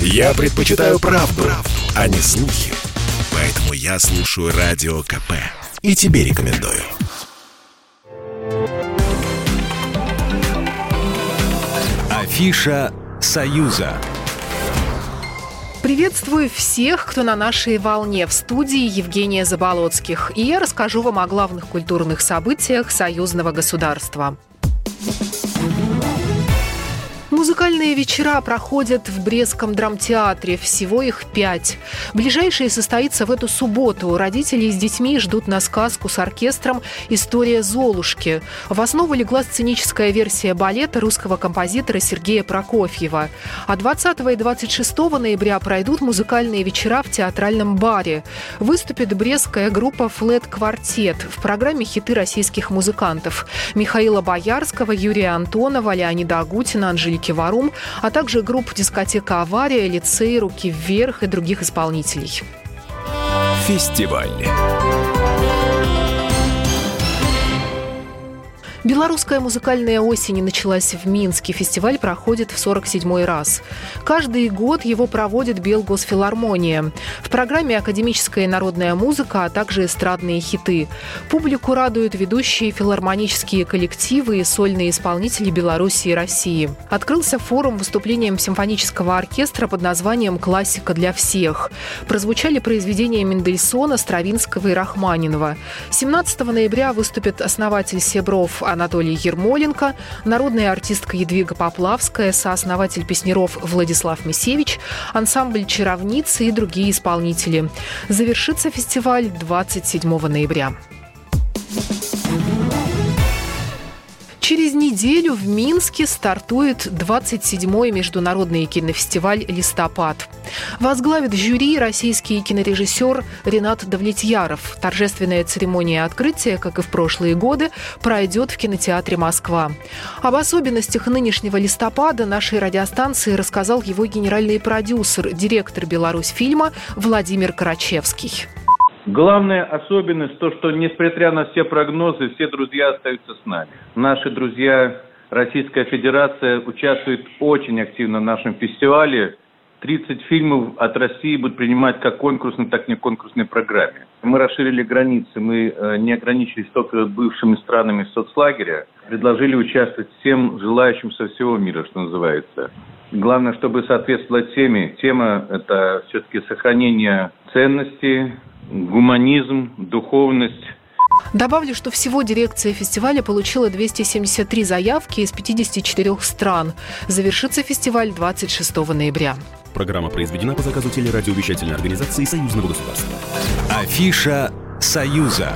Я предпочитаю правду, правду, а не слухи. Поэтому я слушаю Радио КП. И тебе рекомендую. Афиша «Союза». Приветствую всех, кто на нашей волне в студии Евгения Заболоцких. И я расскажу вам о главных культурных событиях союзного государства. Музыкальные вечера проходят в Брестском драмтеатре. Всего их пять. Ближайшее состоится в эту субботу. Родители с детьми ждут на сказку с оркестром «История Золушки». В основу легла сценическая версия балета русского композитора Сергея Прокофьева. А 20 и 26 ноября пройдут музыкальные вечера в театральном баре. Выступит брестская группа «Флэт Квартет». В программе хиты российских музыкантов. Михаила Боярского, Юрия Антонова, Леонида Агутина, Анжелики Руки Варум, а также групп дискотека «Авария», «Лицей», «Руки вверх» и других исполнителей. Фестиваль. Белорусская музыкальная осень началась в Минске. Фестиваль проходит в 47-й раз. Каждый год его проводит Белгосфилармония. В программе академическая и народная музыка, а также эстрадные хиты. Публику радуют ведущие филармонические коллективы и сольные исполнители Беларуси и России. Открылся форум выступлением симфонического оркестра под названием «Классика для всех». Прозвучали произведения Мендельсона, Стравинского и Рахманинова. 17 ноября выступит основатель Себров Анатолий Ермоленко, народная артистка Едвига Поплавская, сооснователь песнеров Владислав Мисевич, ансамбль «Чаровницы» и другие исполнители. Завершится фестиваль 27 ноября. Через неделю в Минске стартует 27-й международный кинофестиваль «Листопад». Возглавит жюри российский кинорежиссер Ренат Давлетьяров. Торжественная церемония открытия, как и в прошлые годы, пройдет в кинотеатре «Москва». Об особенностях нынешнего «Листопада» нашей радиостанции рассказал его генеральный продюсер, директор «Беларусь» фильма Владимир Карачевский. Главная особенность то, что несмотря на все прогнозы, все друзья остаются с нами. Наши друзья Российская Федерация участвует очень активно в нашем фестивале. 30 фильмов от России будут принимать как конкурсной, так и не конкурсной программе. Мы расширили границы, мы э, не ограничились только бывшими странами соцлагеря, предложили участвовать всем желающим со всего мира, что называется. Главное, чтобы соответствовать теме. Тема – это все-таки сохранение ценностей, гуманизм, духовность. Добавлю, что всего дирекция фестиваля получила 273 заявки из 54 стран. Завершится фестиваль 26 ноября. Программа произведена по заказу телерадиовещательной организации Союзного государства. Афиша «Союза».